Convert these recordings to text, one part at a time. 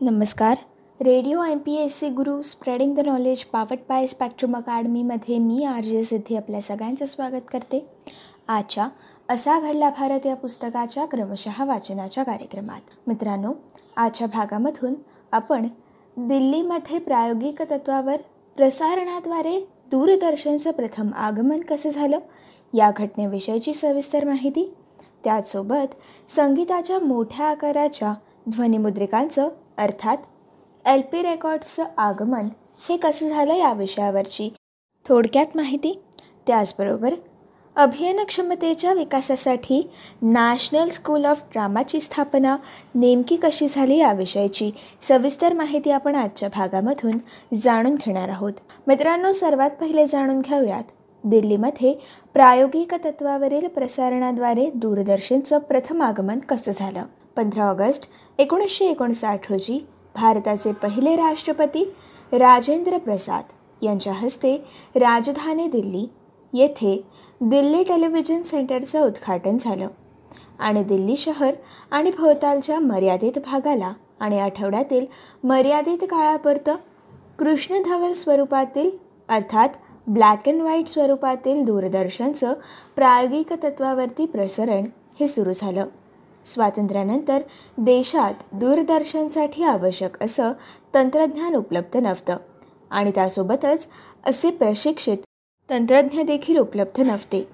नमस्कार. Radio M P S C Guru spreading the knowledge powered by Spectrum अकॅडमीमध्ये मी R J Siddhi आपल्या सगळ्यांचं स्वागत करते. आजच्या असा घडला भारत या पुस्तकाच्या क्रमशः वाचनाच्या कार्यक्रमात. मित्रांनो आजच्या भागामधून आपण दिल्लीमध्ये प्रायोगिक तत्वावर प्रसारणाद्वारे दूरदर्शनचं प्रथम आगमन कसं झालं या घटनेविषयीची सविस्तर माहिती त्याचसोबत संगीताच्या मोठ्या आकाराच्या ध्वनिमुद्रिकांचं अर्थात एल पी रेकॉर्ड्सचं आगमन हे कसं झालं या विषयावरची थोडक्यात माहिती त्याचबरोबर अभियानक्षमतेच्या विकासासाठी नॅशनल स्कूल ऑफ ड्रामाची स्थापना नेमकी कशी झाली याविषयीची सविस्तर माहिती आपण आजच्या भागामधून जाणून घेणार आहोत. मित्रांनो सर्वात पहिले जाणून घेऊयात. दिल्लीमध्ये प्रायोगिक तत्वावरील प्रसारणाद्वारे दूरदर्शनचं प्रथम आगमन कसं झालं? पंधरा ऑगस्ट एकोणीसशे एकोणसाठ रोजी भारताचे पहिले राष्ट्रपती राजेंद्र प्रसाद यांच्या हस्ते राजधानी दिल्ली येथे दिल्ली टेलिव्हिजन सेंटरचं उद्घाटन झालं. आणि दिल्ली शहर आणि भोवतालच्या मर्यादित भागाला आणि आठवड्यातील मर्यादित काळापुरतं कृष्णधवल स्वरूपातील अर्थात ब्लॅक अँड व्हाईट स्वरूपातील दूरदर्शनचं प्रायोगिक तत्वावरती प्रसरण हे सुरू झालं. स्वातंत्र्यानंतर देशात दूरदर्शनसाठी आवश्यक असं तंत्रज्ञान उपलब्ध नव्हतं. आणि त्यासोबतच असे प्रशिक्षित तंत्रज्ञ देखील उपलब्ध नव्हते.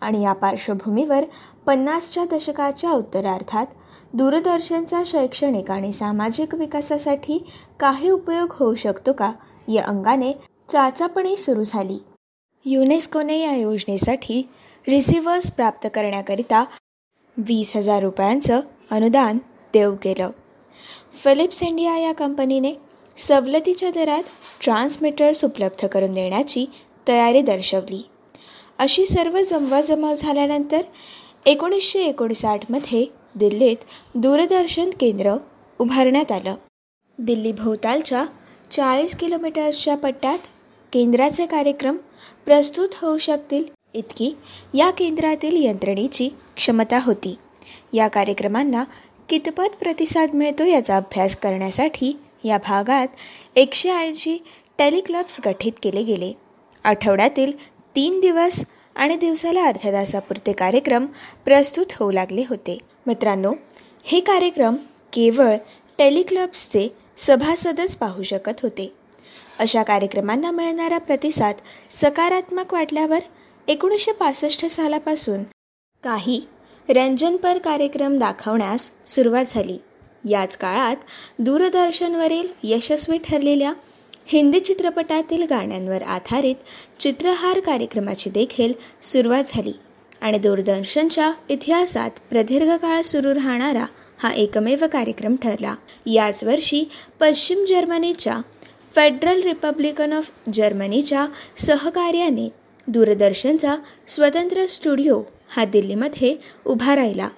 आणि या पार्श्वभूमीवर पन्नासच्या दशकाच्या उत्तरार्थात दूरदर्शनचा शैक्षणिक आणि सामाजिक विकासासाठी काही उपयोग होऊ शकतो का या अंगाने चाचापणी सुरू झाली. युनेस्कोने या योजनेसाठी रिसिव्हर्स प्राप्त करण्याकरिता वीस हजार रुपयांचं अनुदान देऊ केलं फिलिप्स इंडिया या कंपनीने सवलतीच्या दरात ट्रान्समीटर्स उपलब्ध करून देण्याची तयारी दर्शवली. अशी सर्व जमवाजमाव झाल्यानंतर एकोणीसशे एकोणसाठमध्ये दिल्लीत दूरदर्शन केंद्र उभारण्यात आलं. दिल्ली भोवतालच्या चाळीस किलोमीटर्सच्या पट्ट्यात केंद्राचे कार्यक्रम प्रस्तुत होऊ शकतील इतकी या केंद्रातील यंत्रणेची क्षमता होती. या कार्यक्रमांना कितपत प्रतिसाद मिळतो याचा अभ्यास करण्यासाठी या भागात एकशे ऐंशी टेलिक्लब्स गठीत केले गेले. आठवड्यातील तीन दिवस आणि दिवसाला अर्ध्या तासापुरते कार्यक्रम प्रस्तुत होऊ लागले होते. मित्रांनो हे कार्यक्रम केवळ टेलिक्लब्सचे सभासदच पाहू शकत होते. अशा कार्यक्रमांना मिळणारा प्रतिसाद सकारात्मक वाटल्यावर एकोणीसशे पासष्ट सालापासून काही रंजनपर कार्यक्रम दाखवण्यास सुरुवात झाली. याच काळात दूरदर्शनवरील यशस्वी ठरलेल्या हिंदी चित्रपटातील गाण्यांवर आधारित चित्रहार कार्यक्रमाची देखील सुरुवात झाली आणि दूरदर्शनच्या इतिहासात प्रदीर्घ काळ सुरू राहणारा हा एकमेव कार्यक्रम ठरला. याच वर्षी पश्चिम जर्मनीच्या फेडरल रिपब्लिकन ऑफ जर्मनीच्या सहकार्याने दूरदर्शनचा स्वतंत्र स्टुडिओ हा दिल्लीमध्ये उभा राहिला.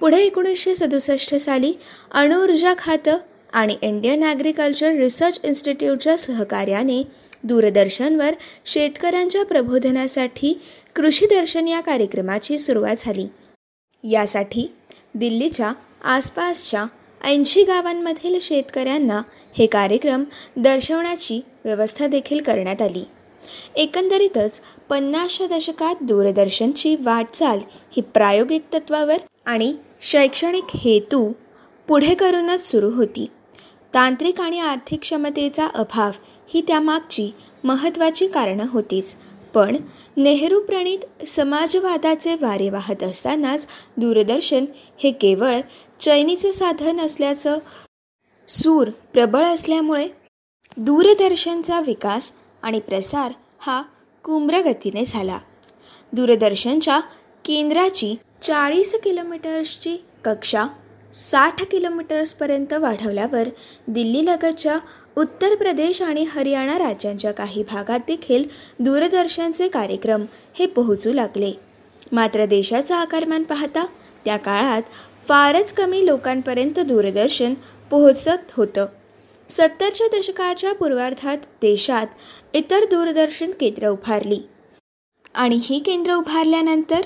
पुढे एकोणीसशे सदुसष्ट साली अणुऊर्जा खातं आणि इंडियन ॲग्रिकल्चर रिसर्च इन्स्टिट्यूटच्या सहकार्याने दूरदर्शनवर शेतकऱ्यांच्या प्रबोधनासाठी कृषी दर्शन या कार्यक्रमाची सुरुवात झाली. यासाठी दिल्लीच्या आसपासच्या ऐंशी गावांमधील शेतकऱ्यांना हे कार्यक्रम दर्शवण्याची व्यवस्था देखील करण्यात आली. एकंदरीतच पन्नासच्या दशकात दूरदर्शनची वाटचाल ही प्रायोगिक तत्वावर आणि शैक्षणिक हेतू पुढे करूनच सुरू होती. तांत्रिक आणि आर्थिक क्षमतेचा अभाव ही त्यामागची महत्त्वाची कारणं होतीच. पण नेहरू प्रणित समाजवादाचे वारे वाहत असतानाच दूरदर्शन हे केवळ चैनीचं साधन असल्याचं सूर प्रबळ असल्यामुळे दूरदर्शनचा विकास आणि प्रसार हा कुम्रगतीने झाला. दूरदर्शनच्या केंद्राची चाळीस किलोमीटर्सची कक्षा साठ किलोमीटर्सपर्यंत वाढवल्यावर दिल्लीलगतच्या उत्तर प्रदेश आणि हरियाणा राज्यांच्या काही भागात देखील दूरदर्शनचे कार्यक्रम हे पोहोचू लागले. मात्र देशाचा आकारमान पाहता त्या काळात फारच कमी लोकांपर्यंत दूरदर्शन पोहोचत होतं. सत्तरच्या दशकाच्या पूर्वार्धात देशात इतर दूरदर्शन केंद्र उभारली. आणि ही केंद्र उभारल्यानंतर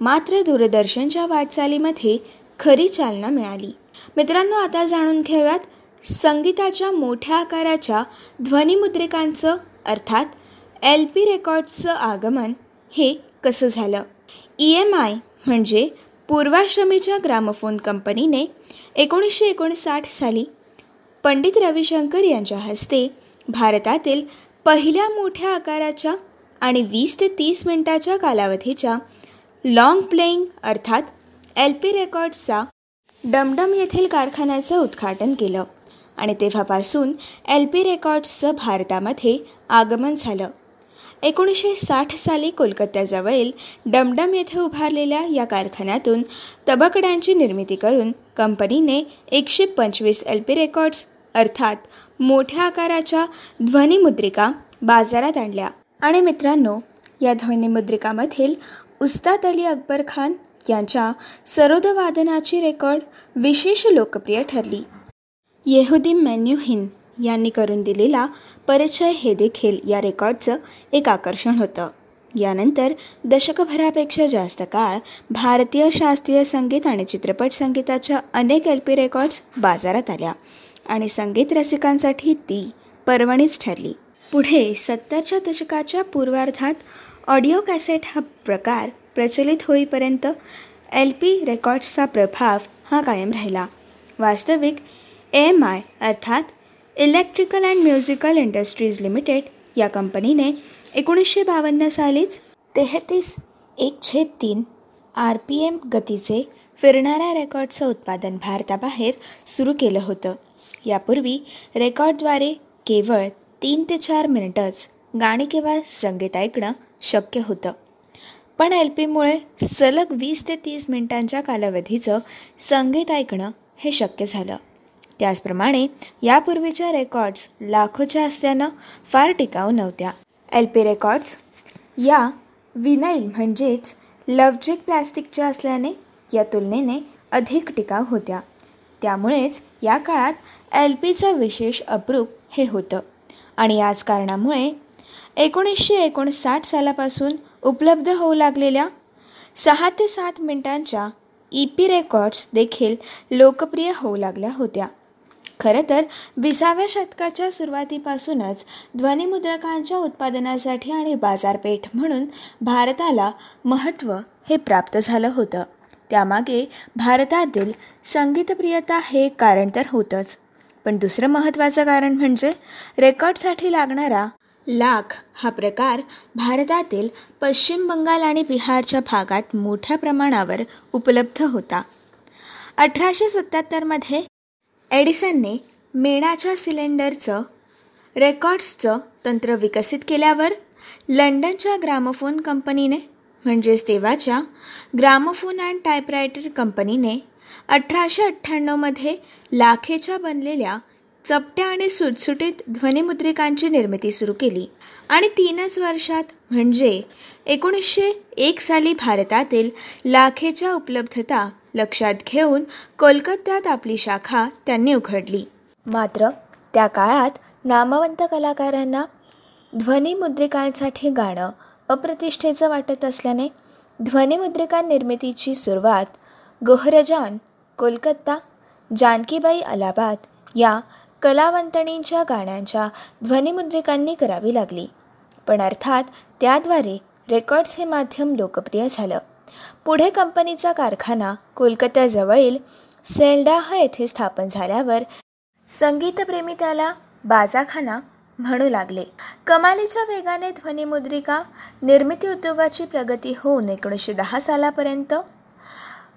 मात्र दूरदर्शनच्या वाटचालीमध्ये खरी चालना मिळाली. मित्रांनो आता जाणून घेऊयात संगीताच्या मोठ्या आकाराच्या ध्वनिमुद्रिकांचं अर्थात एल पी रेकॉर्ड्सचं आगमन हे कसं झालं? ई एम आय म्हणजे पूर्वाश्रमीच्या ग्रामोफोन कंपनीने एकोणीसशे एकोणसाठ साली पंडित रविशंकर यांच्या हस्ते भारतातील पहिल्या मोठ्या आकाराच्या आणि वीस ते तीस मिनटाच्या कालावधीच्या लाँग प्लेईंग अर्थात एल पी रेकॉर्ड्सचा डमडम येथील कारखान्याचं उद्घाटन केलं आणि तेव्हापासून एल पी रेकॉर्ड्सचं भारतामध्ये आगमन झालं. एकोणीसशे साठ साली कोलकात्याजवळील डमडम येथे उभारलेल्या या कारखान्यातून तबकड्यांची निर्मिती करून कंपनीने एकशे पंचवीस एल पी रेकॉर्ड्स अर्थात मोठ्या आकाराच्या ध्वनिमुद्रिका बाजारात आणल्या. आणि मित्रांनो या ध्वनिमुद्रिकामधील उस्ताद अली अकबर खान यांच्या सरोदवादनाची रेकॉर्ड विशेष लोकप्रिय ठरली. येहुदी मेन्युहिन यांनी करून दिलेला परिचय हे देखील या रेकॉर्डचं एक आकर्षण होतं. यानंतर दशकभरापेक्षा जास्त काळ भारतीय शास्त्रीय संगीत आणि चित्रपट संगीताच्या अनेक एल पी रेकॉर्ड्स बाजारात आल्या. आणि संगीत रसिकांसाठी ती पर्वणीच ठरली. पुढे सत्तरच्या दशकाच्या पूर्वार्धात ऑडिओ कॅसेट हा प्रकार प्रचलित होईपर्यंत एल पी रेकॉर्ड्सचा प्रभाव हा कायम राहिला. वास्तविक एम आय अर्थात electrical and musical industries limited या कंपनीने एकोणीसशे बावन्न सालीच तेहतीस एक छेद तीन आर पी एम गतीचे फिरणाऱ्या रेकॉर्डचं उत्पादन भारताबाहेर सुरू केलं होतं. यापूर्वी रेकॉर्डद्वारे केवळ तीन ते चार मिनिटच गाणी किंवा संगीत ऐकणं शक्य होतं. पण एल पीमुळे सलग वीस ते तीस मिनिटांच्या कालावधीचं संगीत ऐकणं हे शक्य झालं. त्याचप्रमाणे यापूर्वीच्या रेकॉर्ड्स लाखोच्या असल्यानं फार टिकाऊ नव्हत्या. एल पी रेकॉर्ड्स या विनाईल म्हणजेच लवजिक प्लॅस्टिकच्या असल्याने या तुलनेने अधिक टिकाऊ होत्या. त्यामुळेच या काळात एल पीचं विशेष अप्रूप हे होतं. आणि याच कारणामुळे एकोणीसशे एकोणसाठ सालापासून उपलब्ध होऊ लागलेल्या सहा ते सात मिनिटांच्या ई पी रेकॉर्ड्स देखील लोकप्रिय होऊ लागल्या होत्या. खरं तर विसाव्या शतकाच्या सुरुवातीपासूनच ध्वनिमुद्रकांच्या उत्पादनासाठी आणि बाजारपेठ म्हणून भारताला महत्त्व हे प्राप्त झालं होतं. त्यामागे भारतातील संगीतप्रियता हे कारण तर होतंच. पण दुसरं महत्त्वाचं कारण म्हणजे रेकॉर्डसाठी लागणारा लाख हा प्रकार भारतातील पश्चिम बंगाल आणि बिहारच्या भागात मोठ्या प्रमाणावर उपलब्ध होता. अठराशे सत्याहत्तरमध्ये एडिसनने मेणाच्या सिलेंडरचं रेकॉर्ड्सचं तंत्र विकसित केल्यावर लंडनच्या ग्रामोफोन कंपनीने म्हणजेच तेव्हाच्या ग्रामोफोन अँड टायपरायटर कंपनीने अठराशे अठ्ठ्याण्णवमध्ये लाखेच्या बनलेल्या चपट्या आणि सुटसुटीत ध्वनिमुद्रिकांची निर्मिती सुरू केली. आणि तीनच वर्षात म्हणजे एकोणीसशे एक साली भारतातील लाखेच्या उपलब्धता लक्षात घेऊन कोलकात्यात आपली शाखा त्यांनी उघडली. मात्र त्या काळात नामवंत कलाकारांना ध्वनिमुद्रिकांसाठी गाणं अप्रतिष्ठेचं वाटत असल्याने ध्वनिमुद्रिका निर्मितीची सुरुवात गोहरजान कोलकाता जानकीबाई अलाहाबाद या कलावंतणींच्या गाण्यांच्या ध्वनिमुद्रिकांनी करावी लागली. पण अर्थात त्याद्वारे रेकॉर्ड्स हे माध्यम लोकप्रिय झालं. पुढे कंपनीचा कारखाना कोलकात्याजवळील सेल्डाह येथे स्थापन झाल्यावर संगीतप्रेमी त्याला बाजाखाना म्हणू लागले. कमालीच्या वेगाने ध्वनिमुद्रिका निर्मिती उद्योगाची प्रगती होऊन एकोणीसशे दहा सालापर्यंत.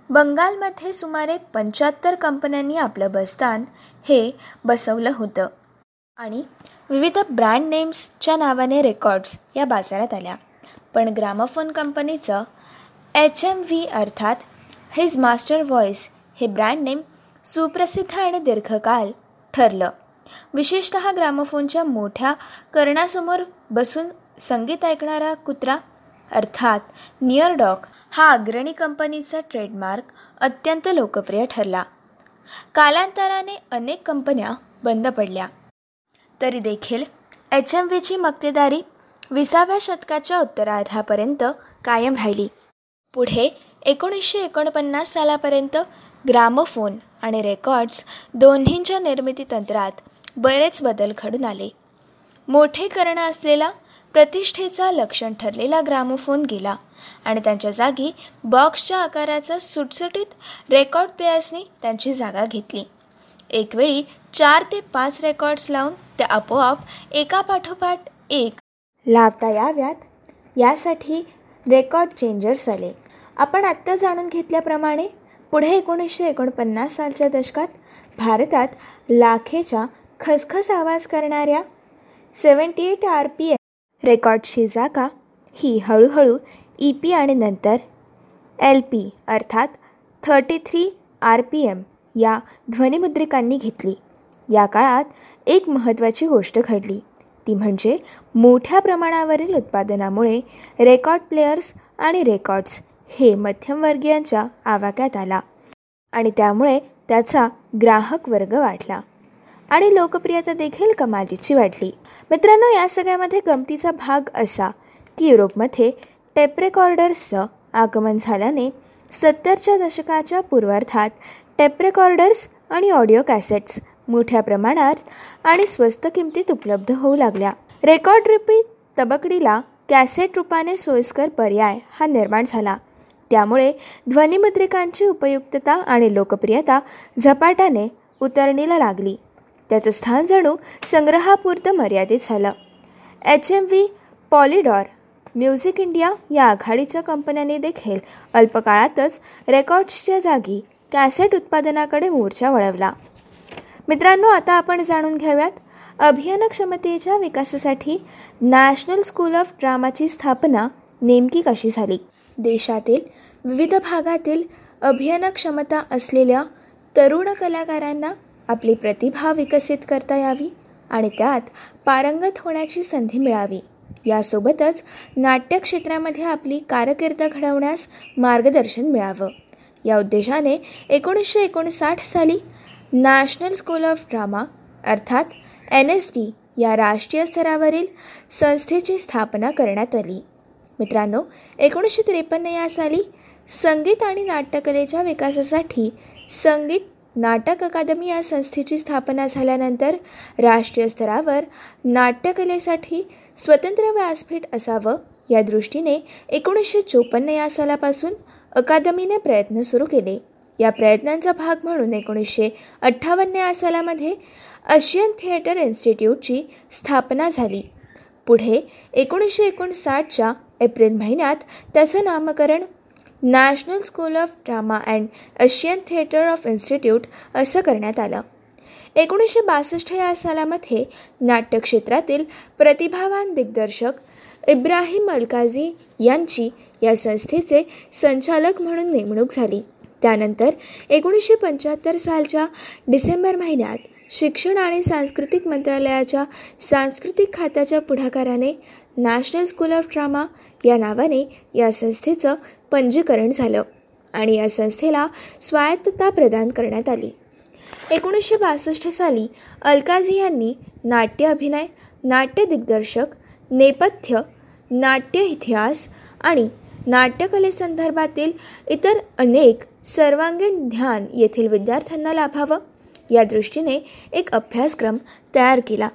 बंगालमध्ये सुमारे पंच्याहत्तर कंपन्यांनी आपलं बस्तान हे बसवलं होतं. आणि विविध ब्रँड नेम्सच्या नावाने रेकॉर्ड्स या बाजारात आल्या. पण ग्रामोफोन कंपनीचं एच एम व्ही अर्थात हिज मास्टर व्हॉइस हे ब्रँड नेम सुप्रसिद्ध आणि दीर्घकाल ठरलं. विशेषत ग्रामोफोनच्या मोठ्या कर्णासमोर बसून संगीत ऐकणारा कुत्रा अर्थात नियर डॉग हा अग्रणी कंपनीचा ट्रेडमार्क अत्यंत लोकप्रिय ठरला. कालांतराने अनेक कंपन्या बंद पडल्या. तरी देखील एच एम व्हीची मक्तेदारी विसाव्या शतकाच्या उत्तरार्धापर्यंत कायम राहिली. पुढे एकोणीसशे एकोणपन्नास सालापर्यंत ग्रामोफोन आणि रेकॉर्ड्स दोन्हींच्या निर्मिती तंत्रात बरेच बदल घडून आले. मोठे कर्ण असलेला प्रतिष्ठेचा लक्षण ठरलेला ग्रामोफोन गेला आणि त्यांच्या जागी बॉक्सच्या आकाराचा सुटसुटीत रेकॉर्ड प्लेयर्सनी त्यांची जागा घेतली. एकवेळी चार ते पाच रेकॉर्ड्स लावून ते आपोआप एकापाठोपाठ एक लावता याव्यात यासाठी रेकॉर्ड चेंजर्स आले. आपण आत्ता जाणून घेतल्याप्रमाणे पुढे एकोणीसशे एकोणपन्नास सालच्या दशकात भारतात लाखेच्या खसखस आवाज करणाऱ्या seventy eight R P M रेकॉर्डची जागा ही हळूहळू ई पी आणि नंतर एल पी अर्थात thirty three R P M या ध्वनिमुद्रिकांनी घेतली. या काळात एक महत्त्वाची गोष्ट घडली. ती म्हणजे मोठ्या प्रमाणावरील उत्पादनामुळे रेकॉर्ड प्लेयर्स आणि रेकॉर्ड्स हे मध्यमवर्गीयांच्या आवाक्यात आला आणि त्यामुळे त्याचा ग्राहक वर्ग वाढला. आणि लोकप्रियता देखील कमालीची वाढली. मित्रांनो या सगळ्यामध्ये गमतीचा भाग असा की युरोपमध्ये टेप रेकॉर्डर्सचं आगमन झाल्याने सत्तरच्या दशकाच्या पूर्वार्धात टेप रेकॉर्डर्स आणि ऑडिओ कॅसेट्स मोठ्या प्रमाणात आणि स्वस्त किमतीत उपलब्ध होऊ लागल्या. रेकॉर्ड रूपी तबकडीला कॅसेट रूपाने सोयीस्कर पर्याय हा निर्माण झाला. त्यामुळे ध्वनिमुद्रिकांची उपयुक्तता आणि लोकप्रियता झपाट्याने उतरणीला लागली. त्याचं स्थान जणू संग्रहापुरतं मर्यादित झालं. H M V Polydor music India या आघाडीच्या कंपन्यांनी देखील अल्पकाळातच रेकॉर्ड्सच्या जागी कॅसेट उत्पादनाकडे मोर्चा वळवला. मित्रांनो आता आपण जाणून घेऊयात अभियानक्षमतेच्या विकासासाठी नॅशनल स्कूल ऑफ ड्रामाची स्थापना नेमकी कशी झाली? देशातील विविध भागातील अभियानक्षमता असलेल्या तरुण कलाकारांना आपली प्रतिभा विकसित करता यावी आणि त्यात पारंगत होण्याची संधी मिळावी. यासोबतच नाट्यक्षेत्रामध्ये आपली कारकीर्द घडवण्यास मार्गदर्शन मिळावं. या उद्देशाने एकोणीसशे एकोणसाठ साली नॅशनल स्कूल ऑफ ड्रामा अर्थात एन एस डी या राष्ट्रीय स्तरावरील संस्थेची स्थापना करण्यात आली. मित्रांनो एकोणीसशे त्रेपन्न या साली संगीत आणि नाट्यकलेच्या विकासासाठी संगीत नाटक अकादमी या संस्थेची स्थापना झाल्यानंतर राष्ट्रीय स्तरावर नाट्यकलेसाठी स्वतंत्र व्यासपीठ असावं या दृष्टीने एकोणीसशे चोपन्न या सालापासून अकादमीने प्रयत्न सुरू केले. या प्रयत्नांचा भाग म्हणून एकोणीसशे अठ्ठावन्न या सालामध्ये अशियन थिएटर इन्स्टिट्यूटची स्थापना झाली. पुढे एकोणीसशे एकोणसाठच्या एप्रिल महिन्यात त्याचं नामकरण national school of drama and Asian theatre of institute असं करण्यात आलं. एकोणीसशे बासष्ट या सालामध्ये नाट्यक्षेत्रातील प्रतिभावान दिग्दर्शक इब्राहिम अलकाझी यांची या संस्थेचे संचालक म्हणून नेमणूक झाली. त्यानंतर एकोणीसशे पंच्याहत्तर सालच्या डिसेंबर महिन्यात शिक्षण आणि सांस्कृतिक मंत्रालयाच्या सांस्कृतिक खात्याच्या पुढाकाराने नॅशनल स्कूल ऑफ ड्रामा या नावाने या संस्थेचं पंजीकरण झालं आणि या संस्थेला स्वायत्तता प्रदान करण्यात आली. एकोणीसशे बासष्ट साली अलकाझी यांनी नाट्य अभिनय नाट्य दिग्दर्शक नेपथ्य नाट्य इतिहास आणि नाट्यकलेसंदर्भातील इतर अनेक सर्वांगीण ध्यान येथील विद्यार्थ्यांना लाभावं. या दृष्टीने एक अभ्यासक्रम तयार केला.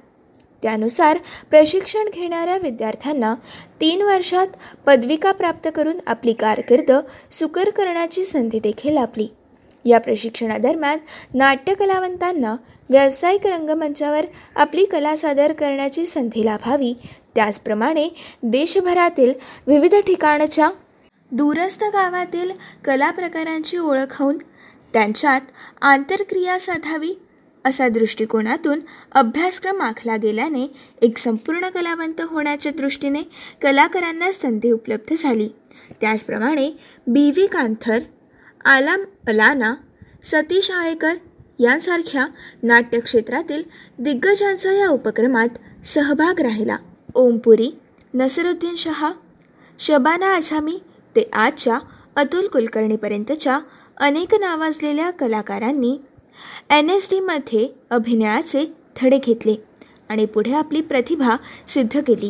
त्यानुसार प्रशिक्षण घेणाऱ्या विद्यार्थ्यांना तीन वर्षात पदविका प्राप्त करून आपली कारकीर्द सुकर करण्याची संधी देखील लाभली. या प्रशिक्षणादरम्यान नाट्यकलावंतांना व्यावसायिक रंगमंचावर आपली कला सादर करण्याची संधी लाभावी. त्याचप्रमाणे देशभरातील विविध ठिकाणच्या दूरस्थ गावातील कला प्रकारांची ओळख होऊन त्यांच्यात आंतरक्रिया साधावी असा दृष्टिकोनातून अभ्यासक्रम आखला गेल्याने एक संपूर्ण कलावंत होण्याच्या दृष्टीने कलाकारांना संधी उपलब्ध झाली. त्याचप्रमाणे बी व्ही कांथर आलाम अलाना सतीश आळेकर यांसारख्या नाट्यक्षेत्रातील दिग्गजांचा या उपक्रमात सहभाग राहिला. ओमपुरी नसरुद्दीन शहा शबाना आझामी ते आजच्या अतुल कुलकर्णीपर्यंतच्या अनेक नावाजलेल्या कलाकारांनी एन एस डीमध्ये अभिनयाचे धडे घेतले आणि पुढे आपली प्रतिभा सिद्ध केली.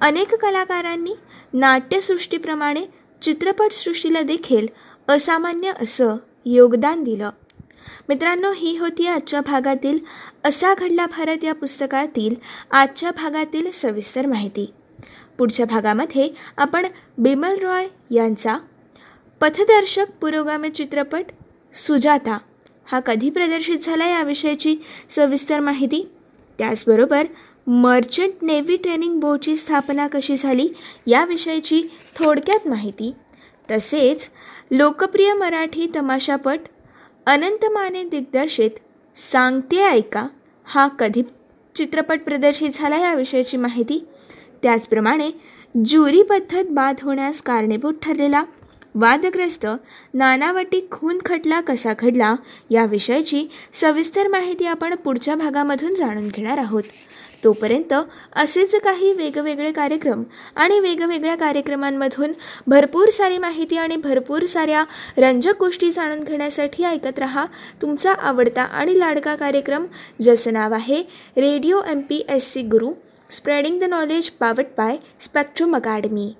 अनेक कलाकारांनी नाट्यसृष्टीप्रमाणे चित्रपटसृष्टीला देखील असामान्य असं योगदान दिलं. मित्रांनो ही होती आजच्या भागातील असा घडला भारत या पुस्तकातील आजच्या भागातील सविस्तर माहिती. पुढच्या भागामध्ये आपण बिमल रॉय यांचा पथदर्शक पुरोगामी चित्रपट सुजाता हा कधी प्रदर्शित झाला याविषयीची सविस्तर माहिती? त्याचबरोबर मर्चंट नेव्ही ट्रेनिंग बोर्डची स्थापना कशी झाली याविषयीची थोडक्यात माहिती. तसेच लोकप्रिय मराठी तमाशापट अनंत माने दिग्दर्शित सांगते ऐका हा कधी चित्रपट प्रदर्शित झाला याविषयीची माहिती. त्याचप्रमाणे ज्युरी पद्धत बाद होण्यास कारणीभूत ठरलेला वादग्रस्त नानावटी खून खटला कसा घडला याविषयीची सविस्तर माहिती आपण पुढच्या भागामधून जाणून घेणार आहोत. तोपर्यंत असेच काही वेगवेगळे कार्यक्रम आणि वेगवेगळ्या कार्यक्रमांमधून भरपूर सारी माहिती आणि भरपूर साऱ्या रंजक गोष्टी जाणून घेण्यासाठी ऐकत रहा. तुमचा आवडता आणि लाडका कार्यक्रम ज्याचं नाव आहे radio M P S C Guru spreading the knowledge powered by Spectrum Academy.